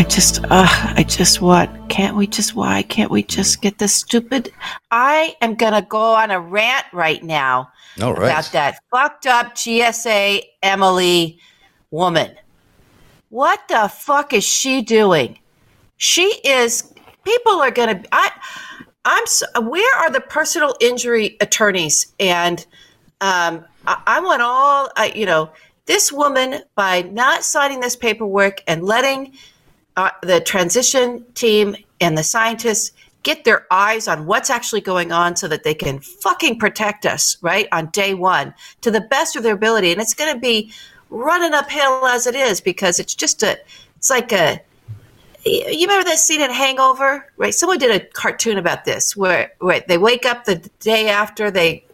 I just, ugh, I just what? Can't we just, why can't we just get this stupid? I am going to go on a rant right now All right. about that fucked up GSA Emily woman. What the fuck is she doing? She is, people are going to, I, I'm, so, where are the personal injury attorneys? And um, I, I want all, I, you know, this woman, by not signing this paperwork and letting uh, the transition team and the scientists get their eyes on what's actually going on so that they can fucking protect us, right, on day one to the best of their ability. And it's going to be running uphill as it is because it's just a, it's like a, you remember that scene in Hangover, right? Someone did a cartoon about this where, where they wake up the day after they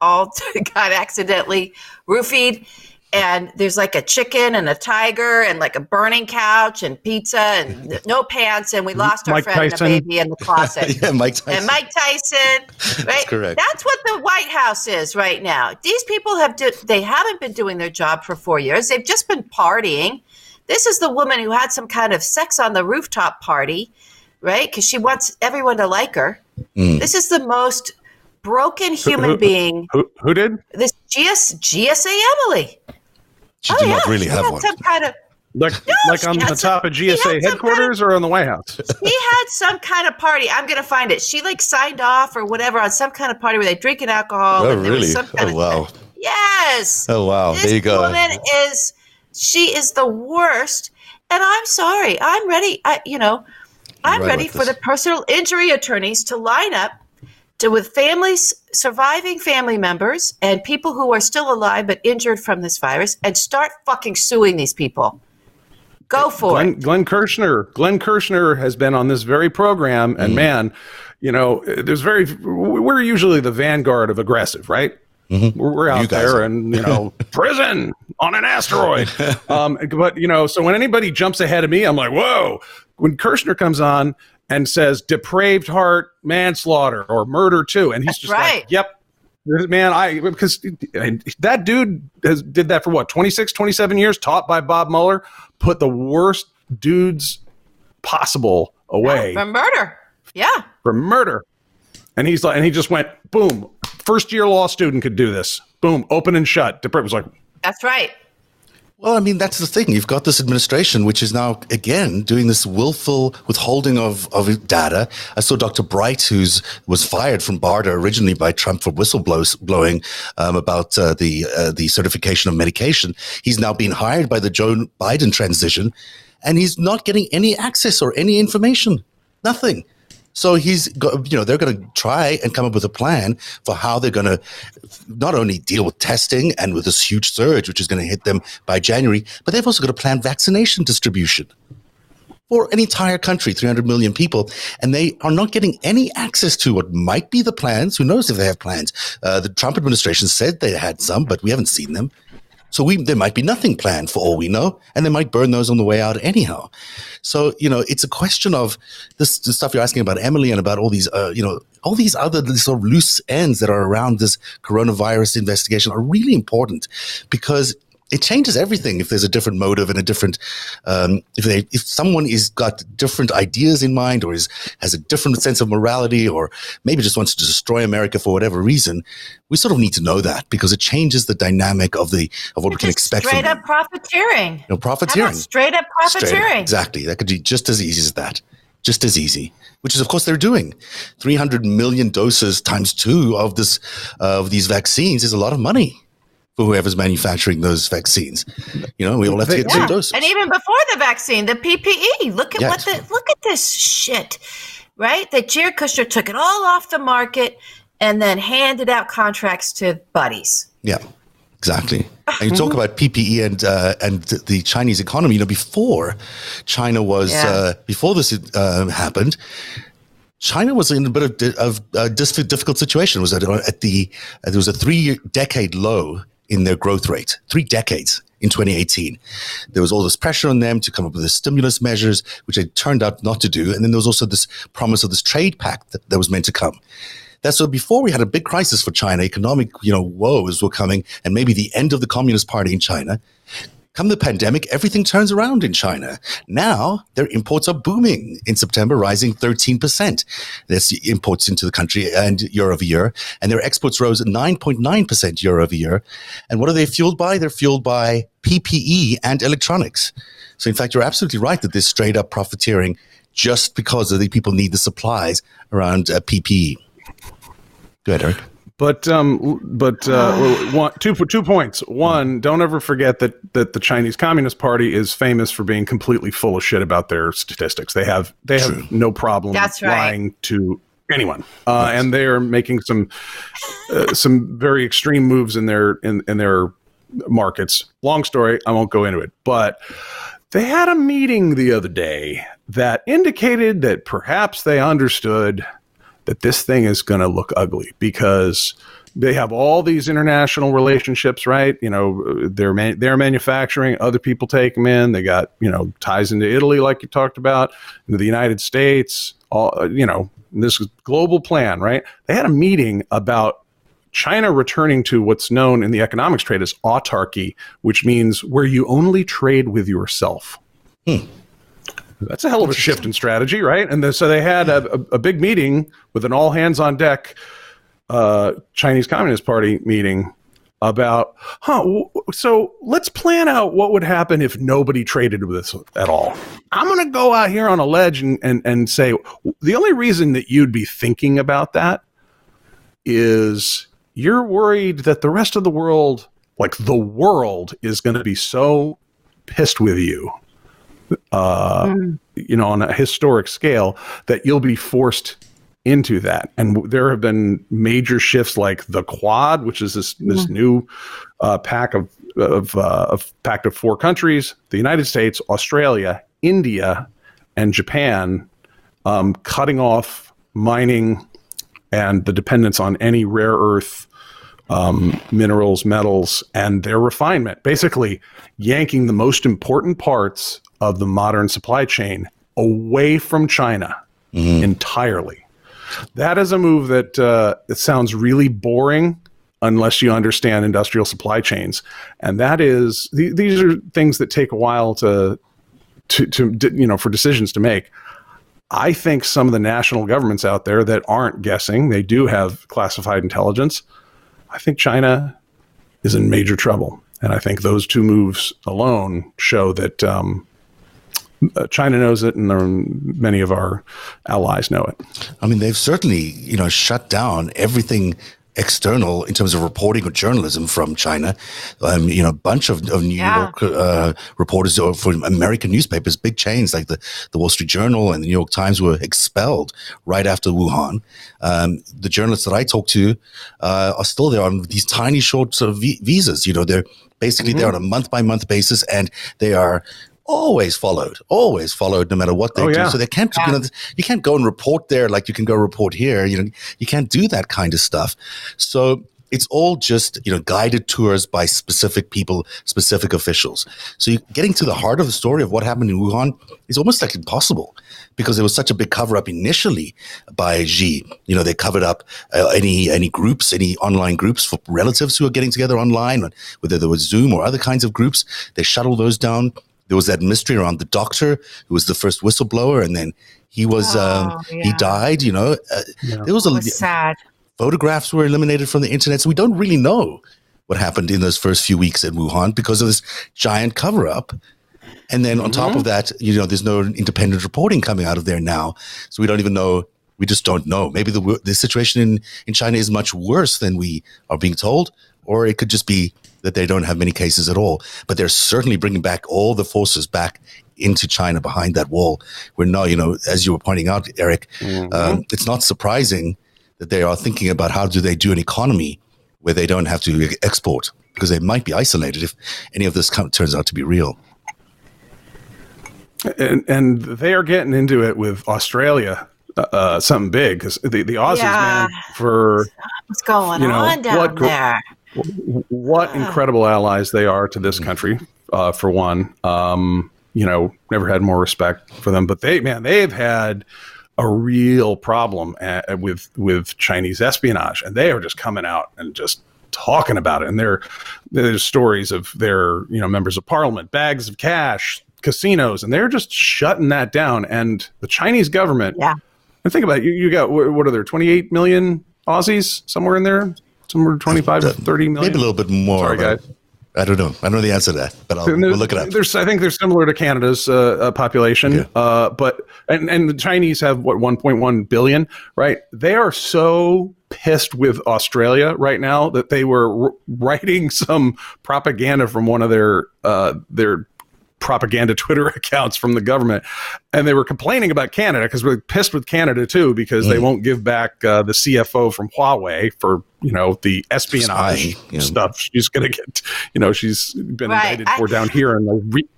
all got accidentally roofied and there's like a chicken and a tiger and like a burning couch and pizza and no pants and we lost our Mike friend Tyson. and a baby in the closet. yeah, Mike Tyson. And Mike Tyson, right? correct. That's what the White House is right now. These people have do, they haven't been doing their job for four years. They've just been partying. This is the woman who had some kind of sex on the rooftop party, right? Because she wants everyone to like her. Mm. This is the most broken human who- being. Who, who did? This GS, GSA Emily. She oh did yeah, not really she have had one. some kind of Like, like on had the some- top of GSA some kind of- headquarters or on the White House? he had some kind of party. I'm gonna find it. She like signed off or whatever on some kind of party where they drinking alcohol. Oh, and there was really? some kind Oh, of- wow. Yes. Oh, wow. This There you go. woman is she is the worst, and I'm sorry. I'm ready. I you know, I'm right ready for this. the personal injury attorneys to line up to with families surviving family members and people who are still alive but injured from this virus and start fucking suing these people. Go for Glenn, it. Glenn Kirshner. Glenn Kirshner has been on this very program, and man, you know, there's very. We're usually the vanguard of aggressive, right? We're, we're out Mm-hmm. You guys there, are. and you know, prison on an asteroid. um, but you know, so when anybody jumps ahead of me, I'm like, whoa. When Kirshner comes on and says depraved heart manslaughter or murder too, and he's just right. like, yep. Man, I because that dude has did that for what 26, 27 years, taught by Bob Mueller, put the worst dudes possible away For murder. Yeah. for murder. And he's like, and he just went, boom, first year law student could do this. Boom, open and shut. depraved was like, That's right. Well, I mean, that's the thing. You've got this administration, which is now, again, doing this willful withholding of, of data. I saw Dr. Bright, who's was fired from BARDA originally by Trump for whistleblowing um, about uh, the, uh, the certification of medication. He's now being hired by the Joe Biden transition, and he's not getting any access or any information. Nothing. So he's, you know, they're going to try and come up with a plan for how they're going to not only deal with testing and with this huge surge, which is going to hit them by January, but they've also got to plan vaccination distribution for an entire country, 300 million people, and they are not getting any access to what might be the plans. Who knows if they have plans? Uh, the Trump administration said they had some, but we haven't seen them. So we there might be nothing planned for all we know, and they might burn those on the way out anyhow. So you know, it's a question of this the stuff you're asking about Emily and about all these, uh, you know, all these other sort of loose ends that are around this coronavirus investigation are really important because it changes everything if there's a different motive and a different um, if they if someone is got different ideas in mind or is has a different sense of morality or maybe just wants to destroy America for whatever reason, we sort of need to know that because it changes the dynamic of the of what we can expect from straight them. up profiteering. How profiteering. straight up Straight profiteering? Exactly. That could be just as easy as that. Just as easy. Which is, of course, they're doing. 300 million doses times two of this uh, of these vaccines is a lot of money for whoever's manufacturing those vaccines. You know, we all have to get two doses. And even before the vaccine, the PPE. Look at what the look at this shit, right? That Jared Kushner took it all off the market and then handed out contracts to buddies. Yeah, exactly. And you talk about PPE and uh, and the Chinese economy. You know, before China was Yeah. uh, before this uh, happened, China was in a bit of, of a difficult situation. It was at, at the uh, there was a three decade low in their growth rate, three decades in 2018. There was all this pressure on them to come up with the stimulus measures, which they turned out not to do. And then there was also this promise of this trade pact that, that was meant to come. That's so before we had a big crisis for China, economic, you know, woes were coming, and maybe the end of the Communist Party in China. Come the pandemic, everything turns around in China. Now their imports are booming. In September, rising 13%. That's imports into the country and year over year. And their exports rose 9.9% year over year. And what are they fueled by? They're fueled by PPE and electronics. So in fact, you're absolutely right that this straight up profiteering just because the people need the supplies around uh, PPE. Go ahead, Eric. But um, but uh, one, two two points. One, don't ever forget that that the Chinese Communist Party is famous for being completely full of shit about their statistics. They have they have True. no problem That's right. lying to anyone, uh, and they are making some uh, some very extreme moves in their in in their markets. Long story, I won't go into it, but they had a meeting the other day that indicated that perhaps they understood that this thing is going to look ugly because they have all these international relationships, right? You know, they're man- they're manufacturing, other people take them in. They got you know ties into Italy, like you talked about, into the United States. All you know, this global plan, right? They had a meeting about China returning to what's known in the economics trade as autarky, which means where you only trade with yourself. Hmm. That's a hell of a shift in strategy, right? And the, so they had a, a, a, big meeting with an all hands on deck uh, Chinese Communist Party meeting about, huh, w- so let's plan out what would happen if nobody traded with us at all. I'm going to go out here on a ledge and, and, and say the only reason that you'd be thinking about that is you're worried that the rest of the world, like the world, is going to be so pissed with you uh, mm. you know, on a historic scale, that you'll be forced into that. And there have been major shifts like the Quad, which is this this mm. new uh, pack of of, uh, of pact of four countries: the United States, Australia, India, and Japan, um, cutting off mining and the dependence on any rare earth. Um, minerals, metals, and their refinement. Basically, yanking the most important parts of the modern supply chain away from China mm-hmm. entirely. That is a move that uh, it sounds really boring unless you understand industrial supply chains, and that is th- these are things that take a while to, to to you know for decisions to make. I think some of the national governments out there that aren't guessing, they do have classified intelligence. I think China is in major trouble, and I think those two moves alone show that um, uh, China knows it, and many of our allies know it. I mean, they've certainly, you know, shut down everything external in terms of reporting or journalism from China. Um, you know, a bunch of, of New yeah. York uh, reporters from American newspapers, big chains like the, the Wall Street Journal and the New York Times were expelled right after Wuhan. Um, the journalists that I talk to uh, are still there on these tiny short sort of visas. You know, they're basically mm-hmm. there on a month by month basis and they are always followed, always followed, no matter what they oh, do. Yeah. So they can't, yeah. you know, you can't go and report there like you can go report here. You know, you can't do that kind of stuff. So it's all just you know guided tours by specific people, specific officials. So you, getting to the heart of the story of what happened in Wuhan is almost like impossible because there was such a big cover up initially by Xi. You know, they covered up uh, any any groups, any online groups for relatives who are getting together online, whether there was Zoom or other kinds of groups. They shuttled those down there was that mystery around the doctor who was the first whistleblower, and then he was oh, um, yeah. he died. You know, uh, yeah. there was a was sad. Photographs were eliminated from the internet, so we don't really know what happened in those first few weeks at Wuhan because of this giant cover up. And then on mm-hmm. top of that, you know, there's no independent reporting coming out of there now, so we don't even know. We just don't know. Maybe the the situation in in China is much worse than we are being told, or it could just be that they don't have many cases at all. But they're certainly bringing back all the forces back into China behind that wall. We're not, you know, as you were pointing out, Eric, mm-hmm. um, it's not surprising that they are thinking about how do they do an economy where they don't have to export because they might be isolated if any of this turns out to be real. And, and they are getting into it with Australia uh, something big because the the Aussies, Yeah. man, for What's going You know, on down what there? What Ah. incredible allies they are to this country, uh, for one. Um, you know, never had more respect for them, but they, man, they've had a real problem uh with with Chinese espionage, and they are just coming out and just talking about it. And there, there's stories of their, you know, members of parliament, bags of cash, casinos, and they're just shutting that down. And the Chinese government, Yeah. and think about it, you, you got what what are there, 28 million Aussies somewhere in there, somewhere 25 to 30 million. Maybe a little bit more. Sorry, guys. I don't know. I don't know the answer to that, but I'll, we'll look it up. There's, I think they're similar to Canada's uh, uh, population, Yeah. uh, but and and the Chinese have what 1.1 billion, right? They are so pissed with Australia right now that they were r- writing some propaganda from one of their uh, their propaganda Twitter accounts from the government, and they were complaining about Canada because we're pissed with Canada too because they won't give back uh, the CFO from Huawei for you know the espionage Spying, yeah. stuff. She's gonna get, you know, she's been Right. indicted I- for down here, and the re-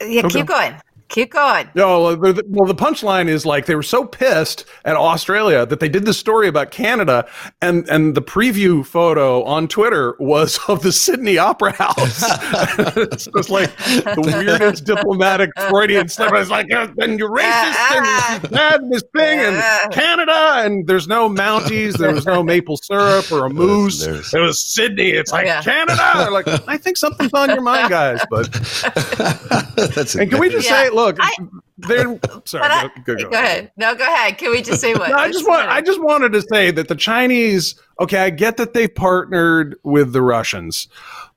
Yeah, Okay. keep going. Keep going. No, well, the, punchline is like they were so pissed at Australia that they did this story about Canada, and and the preview photo on Twitter was of the Sydney Opera House. it's just like the weirdest diplomatic Freudian slip. It's like, "Uh, and you're racist and bad this thing and Canada, and there's no Mounties, there was no maple syrup or a moose. there's- It was Sydney. It's like Yeah. Canada. They're like, I think something's on your mind, guys. But That's and can we just Yeah. say, look, I- they're sorry. I- go, go, go. go ahead. No, go ahead. Can we just say what? No, I just want I just wanted to say that the Chinese, okay, I get that they partnered with the Russians,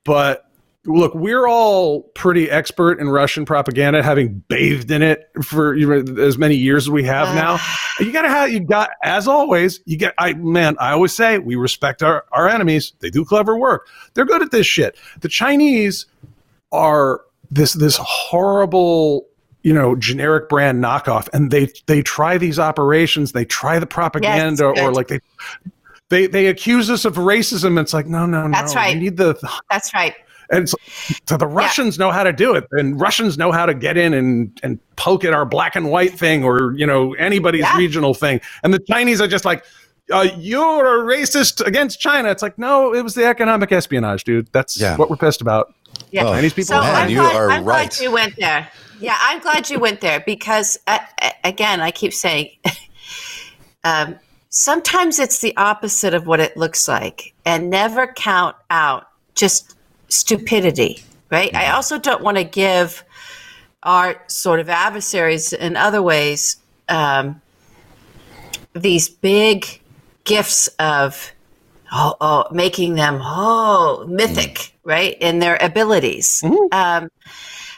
but look, we're all pretty expert in Russian propaganda, having bathed in it for you know, as many years as we have Uh. now. You gotta have you got as always, you get I man, I always say we respect our, our enemies. They do clever work. They're good at this shit. The Chinese are this this horrible you know generic brand knockoff and they they try these operations they try the propaganda or like they they they accuse us of racism it's like no no no That's right. we need the That's right. and it's, so the Russians know how to do it, and Russians know how to get in and and poke at our black and white thing, or you know anybody's Yeah. regional thing. And the Chinese are just like, uh, "You're a racist against China." It's like, no, it was the economic espionage, dude. That's Yeah. what we're pissed about. Yeah. Oh, Chinese people. So Man, I'm, you glad, are I'm right. glad you went there. Yeah, I'm glad you went there because, uh, uh, again, I keep saying, um, sometimes it's the opposite of what it looks like, and never count out just stupidity, right? I also don't want to give our sort of adversaries in other ways um, these big gifts of oh, oh making them oh mythic right in their abilities. Um,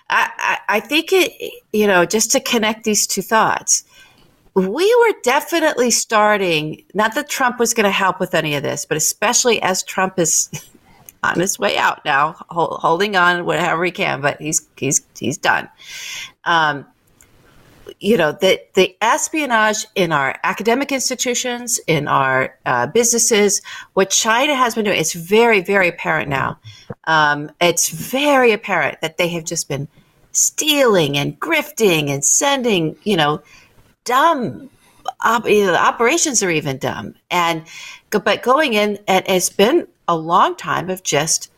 I, I, think it you know just to connect these two thoughts we were definitely starting not that trump was going to help with any of this but especially as trump is on his way out now hol- holding on whatever he can but he's he's he's done. Um, you know the the espionage in our academic institutions, in our uh, businesses, what China has been doing, it's very very apparent now. Um, it's very apparent that they have just been stealing and grifting and sending, you know, dumb. Op- operations are even dumb, and but going in and it's been a long time of just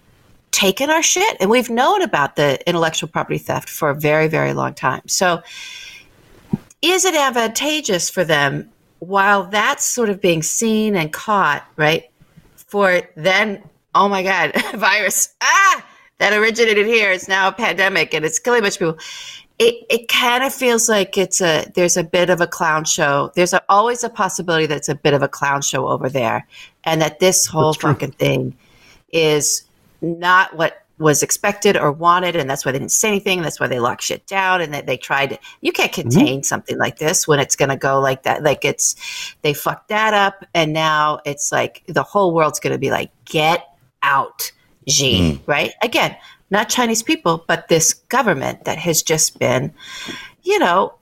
taking our shit, and we've known about the intellectual property theft for a very very long time. So is it advantageous for them while that's sort of being seen and caught, right? For then, oh my God, virus, ah, that originated here. It's now a pandemic and it's killing a bunch of people. It, it kind of feels like it's a there's a bit of a clown show. There's a, always a possibility that it's a bit of a clown show over there, and that this whole That's fucking thing is not what was expected or wanted, and that's why they didn't say anything. That's why they locked shit down, and that they tried. You can't contain something like this when it's going to go like that. Like it's they fucked that up, and now it's like the whole world's going to be like, get out, Xi. Right? Again, not Chinese people, but this government that has just been, you know,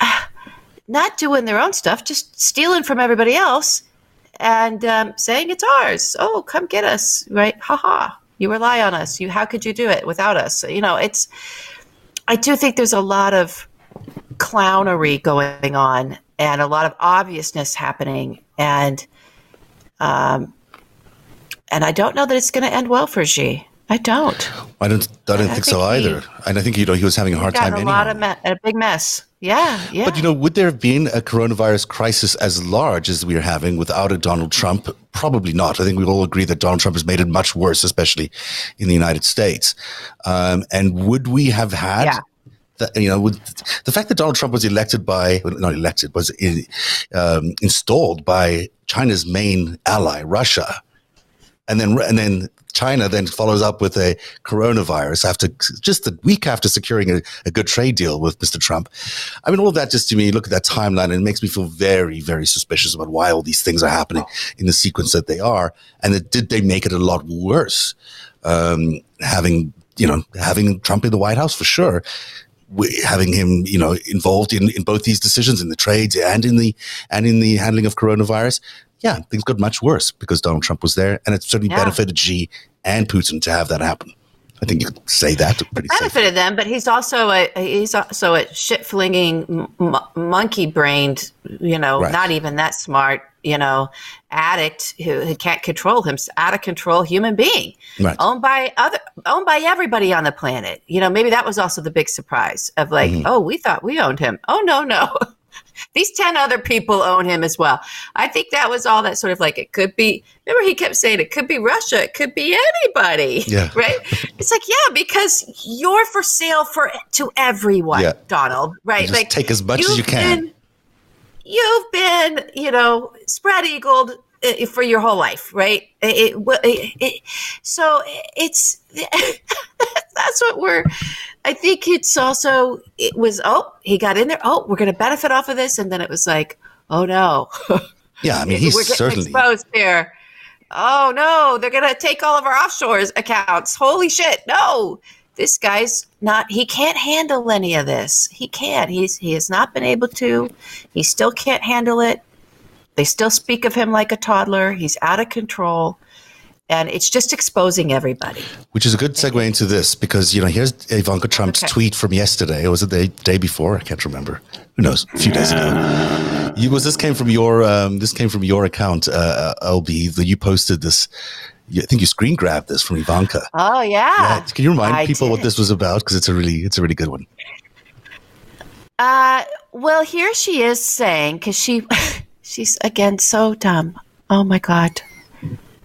not doing their own stuff, just stealing from everybody else and um, saying it's ours. Oh, come get us, right? Ha ha. You rely on us. You how could you do it without us? You know, it's I do think there's a lot of clownery going on and a lot of obviousness happening and um and I don't know that it's going to end well for Xi. I don't. I don't. I don't I think, so think he- either. And I think you know he was having a hard time. a lot of me- a big mess. Yeah, yeah. But you know, would there have been a coronavirus crisis as large as we are having without a Donald Trump? Probably not. I think we all agree that Donald Trump has made it much worse, especially in the United States. Um, and would we have had? Yeah. that- you know, the fact that Donald Trump was elected by, not elected, was in, um, installed by China's main ally, Russia, and then and then China then follows up with a coronavirus after just a week after securing a, a good trade deal with Mr. Trump. I mean, all of that just to me, look at that timeline, and it makes me feel very, very suspicious about why all these things are happening in the sequence that they are, and that did they make it a lot worse? Um, having you know having Trump in the White House for sure. Having him, you know, involved in, in both these decisions, in the trades and in the and in the handling of coronavirus, yeah, things got much worse because Donald Trump was there, and it certainly Yeah. benefited Xi and Putin to have that happen. I think you could say that pretty safely. benefited them, but he's also a he's also a shit flinging m- monkey brained, you know, Right. not even that smart, you know, addict who, who can't control him, out of control human being, Right. owned by other, owned by everybody on the planet. You know, maybe that was also the big surprise of like, Mm-hmm. oh, we thought we owned him. Oh no, no. These 10 other people own him as well. I think that was all that sort of like it could be. Remember, he kept saying it could be Russia, it could be anybody. Yeah. Right? It's like, yeah, because you're for sale for to everyone, Yeah. Donald. Right? Just like take as much as you've can. been- you've been, you know, spread eagled for your whole life, right? It, it, it, so it's that's what we're. I think it's also it was. Oh, he got in there. Oh, we're going to benefit off of this, and then it was like, oh no, Yeah, I mean, he's we're certainly exposed here. Oh no, they're going to take all of our offshores accounts. Holy shit! No, this guy's not. He can't handle any of this. He can't. He's he has not been able to. He still can't handle it. They still speak of him like a toddler. He's out of control. And it's just exposing everybody. Which is a good segue into this because you know here's Ivanka Trump's Okay. tweet from yesterday. Or was it the day before? I can't remember. Who knows? A few days ago. You, was this came from your um, this came from your account, uh, LB? That you posted this. I think you screen grabbed this from Ivanka. Oh yeah. Yeah, Can you remind I people what this was about? Because it's a really it's a really good one. Uh, well, here she is saying because she, she's again so dumb. Oh my god,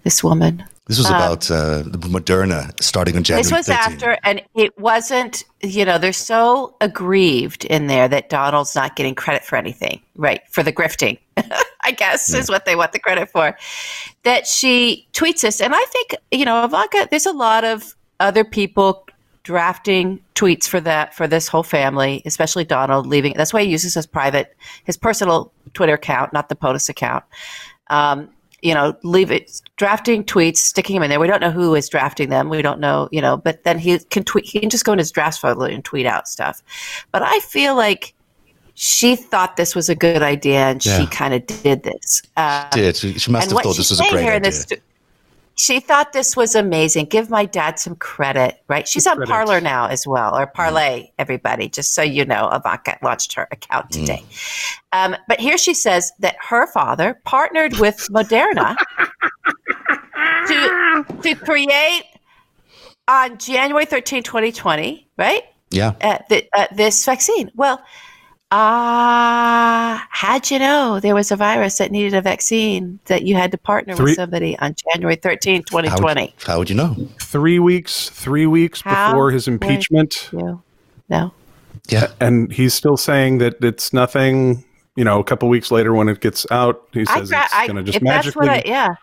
this woman. This was about uh, the Moderna starting on January. This was 13. after, and it wasn't. You know, they're so aggrieved in there that Donald's not getting credit for anything, right? For the grifting, I guess is what they want the credit for. That she tweets this, and I think you know, Ivanka. There's a lot of other people drafting tweets for that for this whole family, especially Donald leaving. That's why he uses his private, his personal Twitter account, not the POTUS account. Um, you know, leave it drafting tweets, sticking them in there. We don't know who is drafting them. We don't know, you know, but then he can tweet. He can just go in his draft folder and tweet out stuff. But I feel like she thought this was a good idea, and Yeah. she kind of did this. Uh, Did she, she must have thought this was a great idea? this she thought this was amazing. Give my dad some credit, right? She's on Credit. Parler now as well, Mm. or Parlay, everybody, just so you know. Ivanka launched her account Mm. today. Um, but here she says that her father partnered with Moderna to, to create on January 13, 2020, right? yeah, uh, th- uh, this vaccine. Well, uh, how'd you know there was a virus that needed a vaccine that you had to partner Three- with somebody on January 13, how would, 2020? how would you know? Three weeks, three weeks How before his impeachment, You no. Yeah, and he's still saying that it's nothing. You know, a couple weeks later when it gets out, he says gra- it's going to just if that's magically. what I, yeah.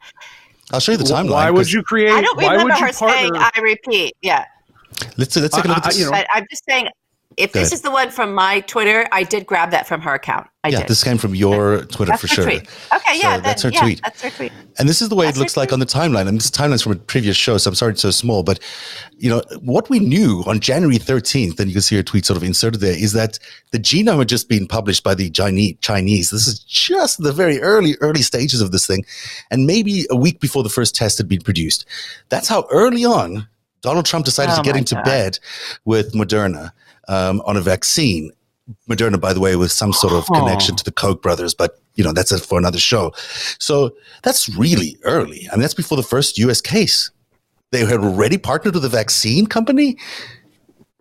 I'll show you the timeline. why would 'cause you create? I don't why remember would you her saying, partner? I repeat. Yeah. Let's let's take a look at I- I- you know, But I'm just saying, if Go this ahead. is the one from my Twitter, I did grab that from her account. I yeah, did. this came from your Twitter that's for her sure. tweet. Okay, yeah, So that's her yeah, tweet. That's her tweet. And this is the way That's it looks like tweet. on the timeline. And this timeline's from a previous show, so I'm sorry it's so small. But you know what we knew on January 13th, and you can see her tweet sort of inserted there, is that the genome had just been published by the. Chinese. This is just the very early, early stages of this thing, and maybe a week before the first test had been produced. That's how early on Donald Trump decided Oh to get into God. bed with Moderna um, on a vaccine Moderna, by the way, with some sort of connection to the Koch brothers, but you know that's for another show. So that's really early. I mean, that's before the first U.S. case. They had already partnered with a vaccine company.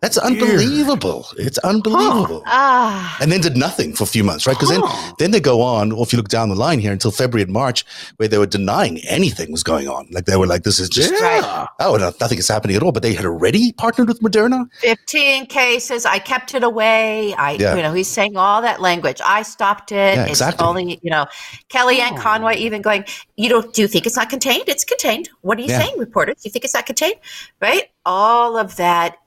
That's unbelievable. It's unbelievable. Ah, And then did nothing for a few months, right? Because then, then they go on, or if you look down the line here until February and March, where they were denying anything was going on. Like they were like, this is just, Yeah. oh, no, nothing is happening at all. But they had already partnered with Moderna. 15 cases. I kept it away. I, Yeah. you know, he's saying all that language. I stopped it. Yeah, it's only, you know, Kellyanne Conway even going, you don't, do you think it's not contained? It's contained. What are you Yeah. saying, reporters? You think it's not contained? Right? All of that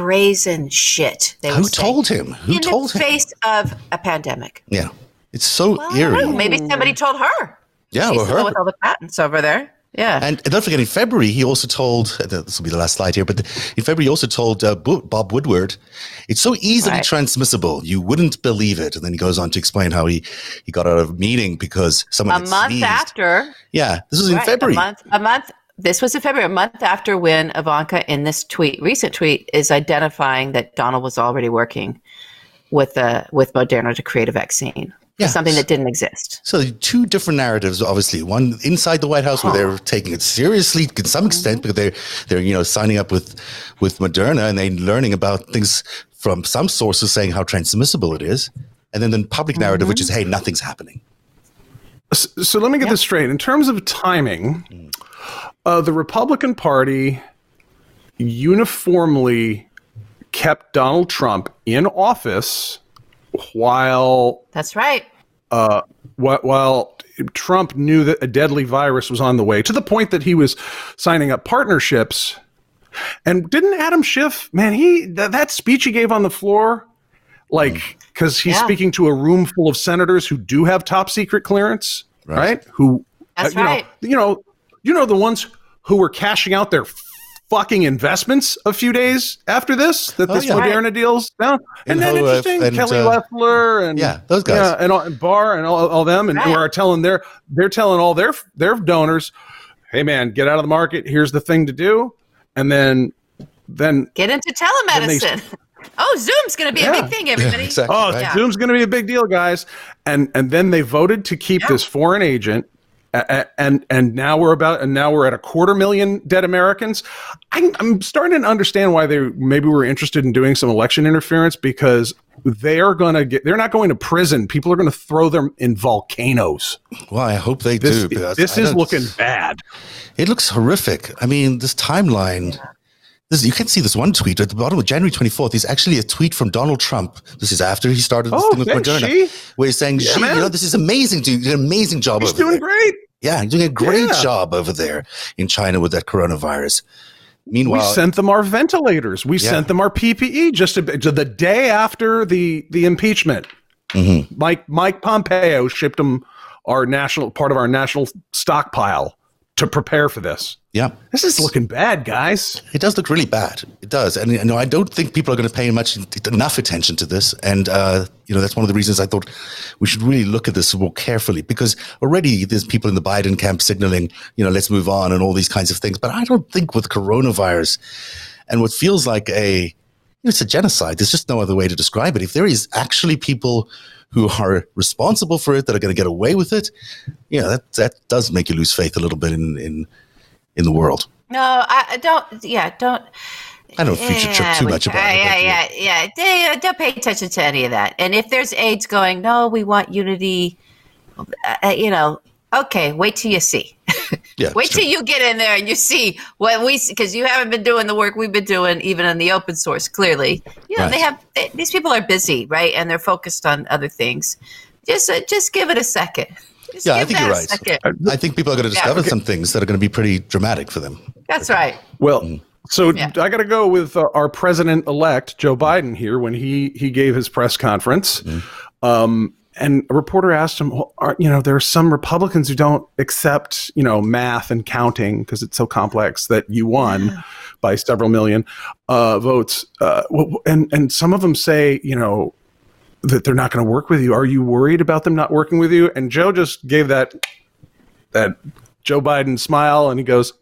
brazen shit. They Who told him? Who in told the him? face of a pandemic. Yeah. It's so Well, I don't know. eerie. Maybe somebody told her. Yeah, She's well, her. with all the patents over there. Yeah. And don't forget, in February, he also told, uh, this will be the last slide here, but in February, he also told uh, Bob Woodward, it's so easily Right. transmissible. You wouldn't believe it. And then he goes on to explain how he, he got out of a meeting because someone a month sneezed. after Yeah, this was in Right, February. A month, a month. This was in February, a month after when Ivanka, in this tweet, recent tweet, is identifying that Donald was already working with uh, with Moderna to create a vaccine Yeah. something that didn't exist. So two different narratives, obviously. One inside the White House, where they're taking it seriously to some extent, mm-hmm. because they're they're you know signing up with with Moderna and they're learning about things from some sources saying how transmissible it is, and then the public narrative, which is mm-hmm. hey, nothing's happening. S- So let me get this straight. In terms of timing, mm. Uh, the Republican Party uniformly kept Donald Trump in office while That's right. wh- while Trump knew that a deadly virus was on the way, to the point that he was signing up partnerships. And didn't Adam Schiff, man, he that, that speech he gave on the floor, like because he's Yeah. speaking to a room full of senators who do have top secret clearance, right? Right. Who, uh, That's you right. know, you know, you know the ones who were cashing out their fucking investments a few days after this that Oh, this yeah. Moderna deal's down. And And then who, uh, interesting, and, Kelly uh, Loeffler and yeah, those guys. yeah, and, all, and Barr and all, all them, and Right. who are telling their they're telling all their their donors, "Hey, man, get out of the market. Here's the thing to do," and then then Get into they- telemedicine. oh, Zoom's going to be Yeah. a big thing, everybody. exactly. oh, right. Zoom's going to be a big deal, guys, and and then they voted to keep this foreign agent. And and now we're about and now we're at a quarter million dead Americans. I'm, I'm starting to understand why they maybe were interested in doing some election interference because they are going to get they're not going to prison. People are going to throw them in volcanoes. Well, I hope they This, do. this I is looking bad. It looks horrific. I mean, this timeline. This, you can see this one tweet at the bottom of January 24th. Is actually a tweet from Donald Trump. This is after he started this Oh, thing with Moderna, where he's saying, Yeah, "Xi, man. you know, this is amazing. Dude, you did an amazing job He's doing there. great. Yeah, he's doing a great Yeah. job over there in China with that coronavirus. Meanwhile, we sent them our ventilators. We Yeah. sent them our PPE just a, the day after the the impeachment. Mm-hmm. Mike Mike Pompeo shipped them our national part of our national stockpile to prepare for this. Yeah, This is looking bad, guys. it does look really bad. It does, and you know, I don't think people are going to pay much enough attention to this. And uh, you know, that's one of the reasons I thought we should really look at this more carefully because already there's people in the Biden camp signaling, you know, let's move on and all these kinds of things. But I don't think with coronavirus and what feels like a it's a genocide. There's just no other way to describe it. If there is actually people who are responsible for it that are going to get away with it, yeah, that that does make you lose faith a little bit in in in the world. No, I, I don't. Yeah, don't. I don't future trip too much about yeah, it. Yeah, yeah, yeah, yeah. Don't pay attention to any of that. And if there's aides going, no, we want unity. Uh, uh, you know, okay, wait till you see. yeah, Wait true. till you get in there and you see what we because you haven't been doing the work we've been doing, even in the open source. Clearly, you know Right. they have they, these people are busy, right, and they're focused on other things. Just uh, just give it a second. Just Yeah, I think you're right. second. I think people are going to Yeah, discover okay. some things that are going to be pretty dramatic for them. That's right. Well, so Yeah. I got to go with uh, our president elect Joe Biden here when he he gave his press conference. Um, and a reporter asked him, well, are, you know, there are some Republicans who don't accept, you know, math and counting because it's so complex that you won by several million uh, votes. Uh, and and some of them say, you know, that they're not going to work with you. Are you worried about them not working with you? And Joe just gave that that Joe Biden smile, and he goes,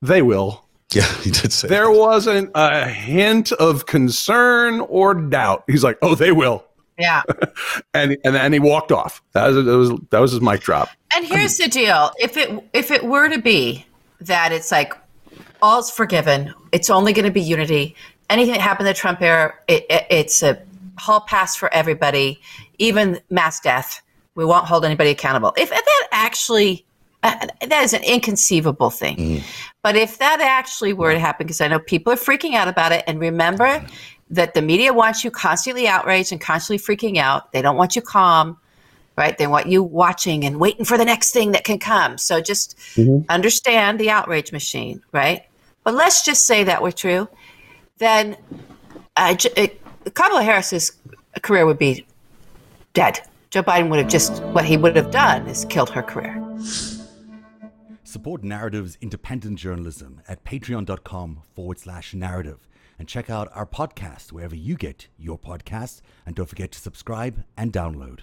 "They will." Yeah, he did say There wasn't a hint of concern or doubt. He's like, "Oh, they will. Yeah. and and then he walked off. That was that was that was his mic drop. And here's the deal: if it if it were to be that it's like all's forgiven, it's only going to be unity. Anything that happened in the Trump era, it, it, it's a hall pass for everybody, even mass death. We won't hold anybody accountable. If that actually, uh, that is an inconceivable thing. But if that actually were to happen, because I know people are freaking out about it, and remember that the media wants you constantly outraged and constantly freaking out. They don't want you calm right? They want you watching and waiting for the next thing that can come. So just understand the outrage machine, right? But let's just say that were true, then uh, it, Kamala Harris's career would be dead. Joe Biden would have just what he would have done is killed her career. Support Narrative's independent journalism at patreon.com forward slash narrative. And check out our podcast wherever you get your podcasts. And don't forget to subscribe and download.